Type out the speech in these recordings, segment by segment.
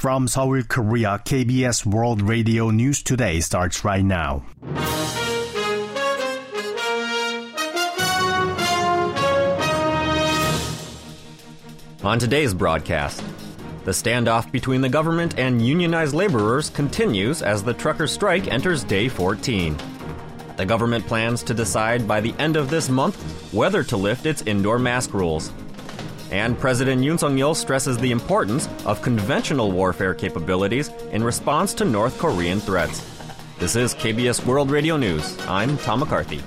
From Seoul, Korea, KBS World Radio News Today starts right now. On today's broadcast, the standoff between the government and unionized laborers continues as the trucker strike enters day 14. The government plans to decide by the end of this month whether to lift its indoor mask rules. And President Yoon Suk-yeol stresses the importance of conventional warfare capabilities in response to North Korean threats. This is KBS World Radio News. I'm Tom McCarthy.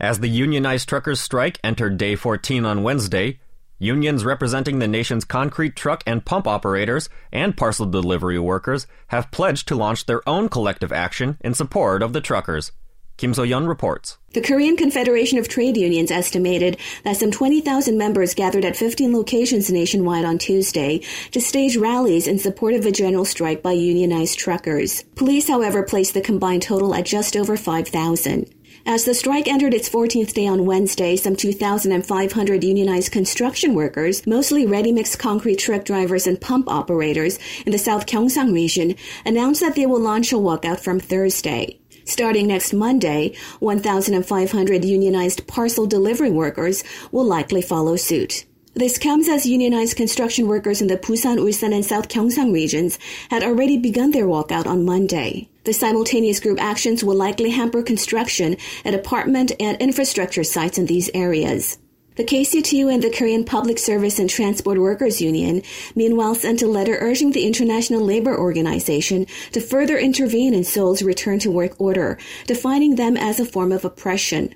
As the unionized truckers' strike entered day 14 on Wednesday, unions representing the nation's concrete truck and pump operators and parcel delivery workers have pledged to launch their own collective action in support of the truckers. Kim So-yeon reports. The Korean Confederation of Trade Unions estimated that some 20,000 members gathered at 15 locations nationwide on Tuesday to stage rallies in support of a general strike by unionized truckers. Police, however, placed the combined total at just over 5,000. As the strike entered its 14th day on Wednesday, some 2,500 unionized construction workers, mostly ready-mix concrete truck drivers and pump operators in the South Gyeongsang region, announced that they will launch a walkout from Thursday. Starting next Monday, 1,500 unionized parcel delivery workers will likely follow suit. This comes as unionized construction workers in the Busan, Ulsan, and South Gyeongsang regions had already begun their walkout on Monday. The simultaneous group actions will likely hamper construction at apartment and infrastructure sites in these areas. The KCTU and the Korean Public Service and Transport Workers Union meanwhile sent a letter urging the International Labor Organization to further intervene in Seoul's return to work order, defining them as a form of oppression.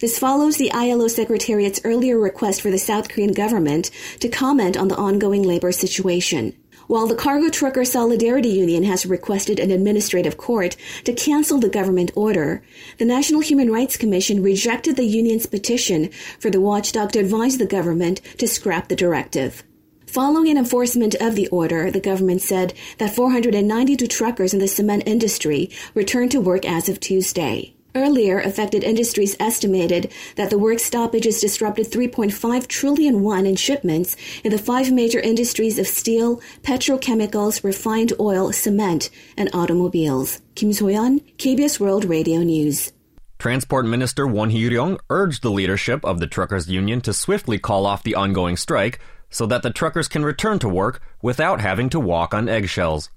This follows the ILO Secretariat's earlier request for the South Korean government to comment on the ongoing labor situation. While the Cargo Trucker Solidarity Union has requested an administrative court to cancel the government order, the National Human Rights Commission rejected the union's petition for the watchdog to advise the government to scrap the directive. Following an enforcement of the order, the government said that 492 truckers in the cement industry returned to work as of Tuesday. Earlier, affected industries estimated that the work stoppages disrupted 3.5 trillion won in shipments in the five major industries of steel, petrochemicals, refined oil, cement, and automobiles. Kim Soyeon, KBS World Radio News. Transport Minister Won Hee-ryong urged the leadership of the truckers union to swiftly call off the ongoing strike so that the truckers can return to work without having to walk on eggshells.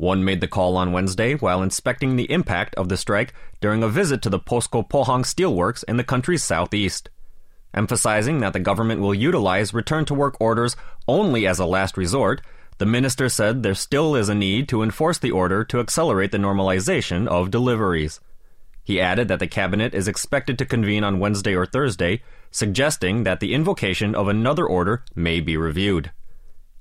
Won made the call on Wednesday while inspecting the impact of the strike during a visit to the POSCO Pohang Steelworks in the country's southeast. Emphasizing that the government will utilize return to work orders only as a last resort, the minister said there still is a need to enforce the order to accelerate the normalization of deliveries. He added that the cabinet is expected to convene on Wednesday or Thursday, suggesting that the invocation of another order may be reviewed.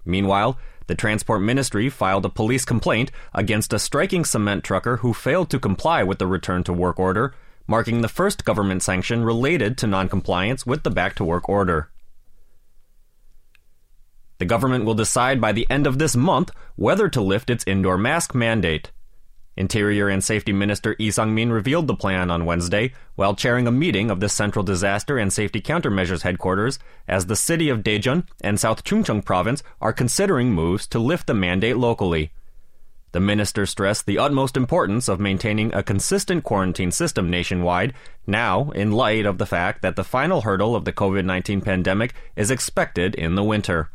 Meanwhile, the Transport Ministry filed a police complaint against a striking cement trucker who failed to comply with the return to work order, marking the first government sanction related to noncompliance with the back to work order. The government will decide by the end of this month whether to lift its indoor mask mandate. Interior and Safety Minister Lee Sang-min revealed the plan on Wednesday while chairing a meeting of the Central Disaster and Safety Countermeasures headquarters as the city of Daejeon and South Chungcheong province are considering moves to lift the mandate locally. The minister stressed the utmost importance of maintaining a consistent quarantine system nationwide, now in light of the fact that the final hurdle of the COVID 19 pandemic is expected in the winter.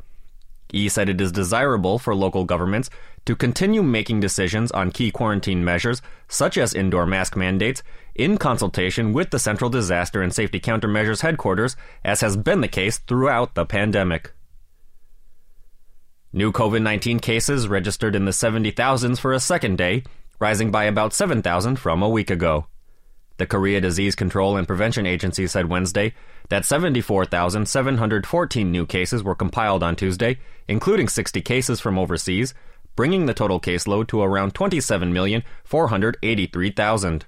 He said it is desirable for local governments to continue making decisions on key quarantine measures, such as indoor mask mandates, in consultation with the Central Disaster and Safety Countermeasures headquarters, as has been the case throughout the pandemic. New COVID 19 cases registered in the 70,000s for a second day, rising by about 7,000 from a week ago. The Korea Disease Control and Prevention Agency said Wednesday that 74,714 new cases were compiled on Tuesday, including 60 cases from overseas, bringing the total caseload to around 27,483,000.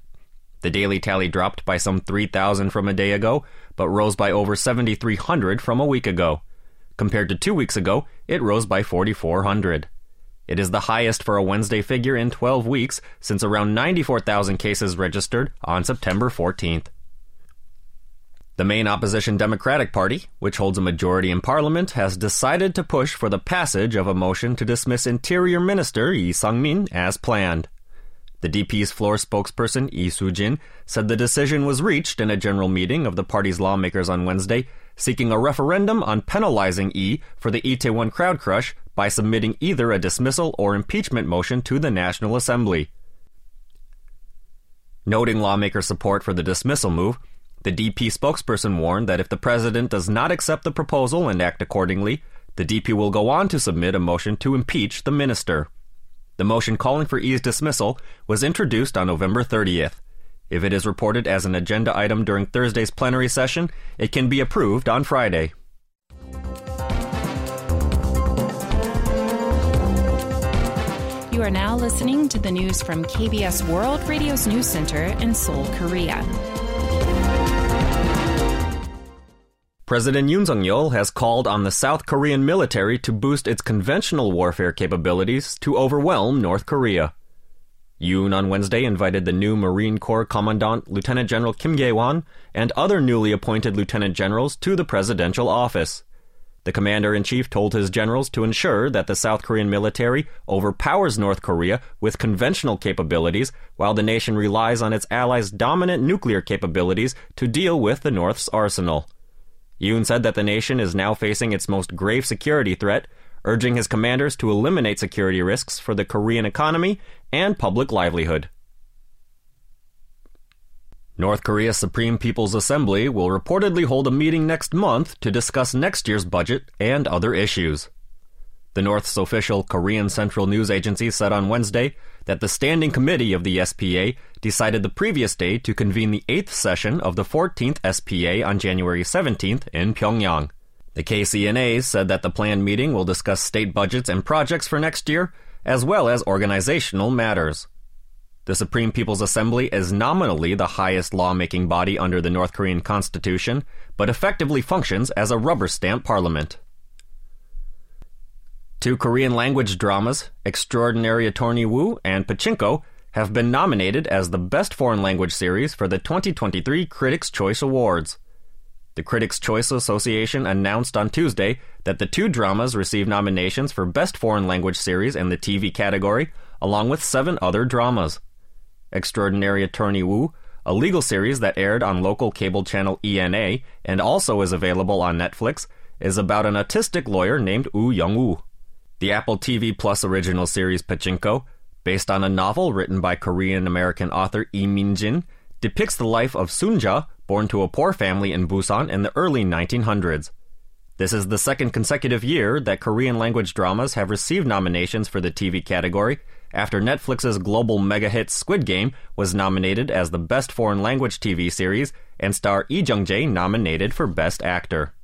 The daily tally dropped by some 3,000 from a day ago, but rose by over 7,300 from a week ago. Compared to two weeks ago, it rose by 4,400. It is the highest for a Wednesday figure in 12 weeks since around 94,000 cases registered on September 14th. The main opposition Democratic Party, which holds a majority in parliament, has decided to push for the passage of a motion to dismiss Interior Minister Yi Sang-min as planned. The DP's floor spokesperson Yi Soo-jin said the decision was reached in a general meeting of the party's lawmakers on Wednesday, seeking a referendum on penalizing E for the Itaewon crowd crush by submitting either a dismissal or impeachment motion to the National Assembly. Noting lawmaker support for the dismissal move, the DP spokesperson warned that if the president does not accept the proposal and act accordingly, the DP will go on to submit a motion to impeach the minister. The motion calling for Yi's dismissal was introduced on November 30th. If it is reported as an agenda item during Thursday's plenary session, it can be approved on Friday. You are now listening to the news from KBS World Radio's News Center in Seoul, Korea. President Yoon Suk-yeol has called on the South Korean military to boost its conventional warfare capabilities to overwhelm North Korea. Yoon on Wednesday invited the new Marine Corps Commandant Lieutenant General Kim Gye-won and other newly appointed lieutenant generals to the presidential office. The commander in chief told his generals to ensure that the South Korean military overpowers North Korea with conventional capabilities while the nation relies on its allies' dominant nuclear capabilities to deal with the North's arsenal. Yoon said that the nation is now facing its most grave security threat, urging his commanders to eliminate security risks for the Korean economy and public livelihood. North Korea's Supreme People's Assembly will reportedly hold a meeting next month to discuss next year's budget and other issues. The North's official Korean Central News Agency said on Wednesday that the Standing Committee of the SPA decided the previous day to convene the eighth session of the 14th SPA on January 17th in Pyongyang. The KCNA said that the planned meeting will discuss state budgets and projects for next year, as well as organizational matters. The Supreme People's Assembly is nominally the highest lawmaking body under the North Korean Constitution, but effectively functions as a rubber stamp parliament. Two Korean language dramas, Extraordinary Attorney Woo and Pachinko, have been nominated as the Best Foreign Language Series for the 2023 Critics' Choice Awards. The Critics' Choice Association announced on Tuesday that the two dramas received nominations for Best Foreign Language Series in the TV category, along with seven other dramas. Extraordinary Attorney Woo, a legal series that aired on local cable channel ENA and also is available on Netflix, is about an autistic lawyer named Woo Young-woo. The Apple TV Plus original series Pachinko, based on a novel written by Korean American author Lee Min-jin, depicts the life of Sunja, born to a poor family in Busan in the early 1900s. This is the second consecutive year that Korean language dramas have received nominations for the TV category, after Netflix's global mega hit Squid Game was nominated as the best foreign language TV series and star Lee Jung-jae nominated for Best Actor.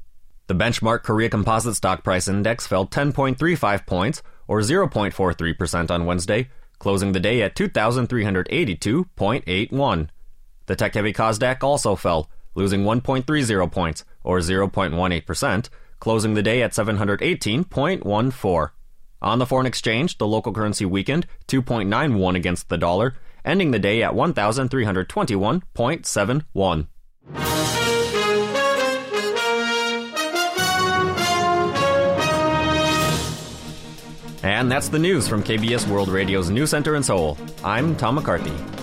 The benchmark Korea Composite Stock Price Index fell 10.35 points, or 0.43% on Wednesday, closing the day at 2,382.81. The tech heavy Kosdaq also fell, losing 1.30 points, or 0.18%, closing the day at 718.14. On the foreign exchange, the local currency weakened 2.91 against the dollar, ending the day at 1,321.71. And that's the news from KBS World Radio's News Center in Seoul. I'm Tom McCarthy.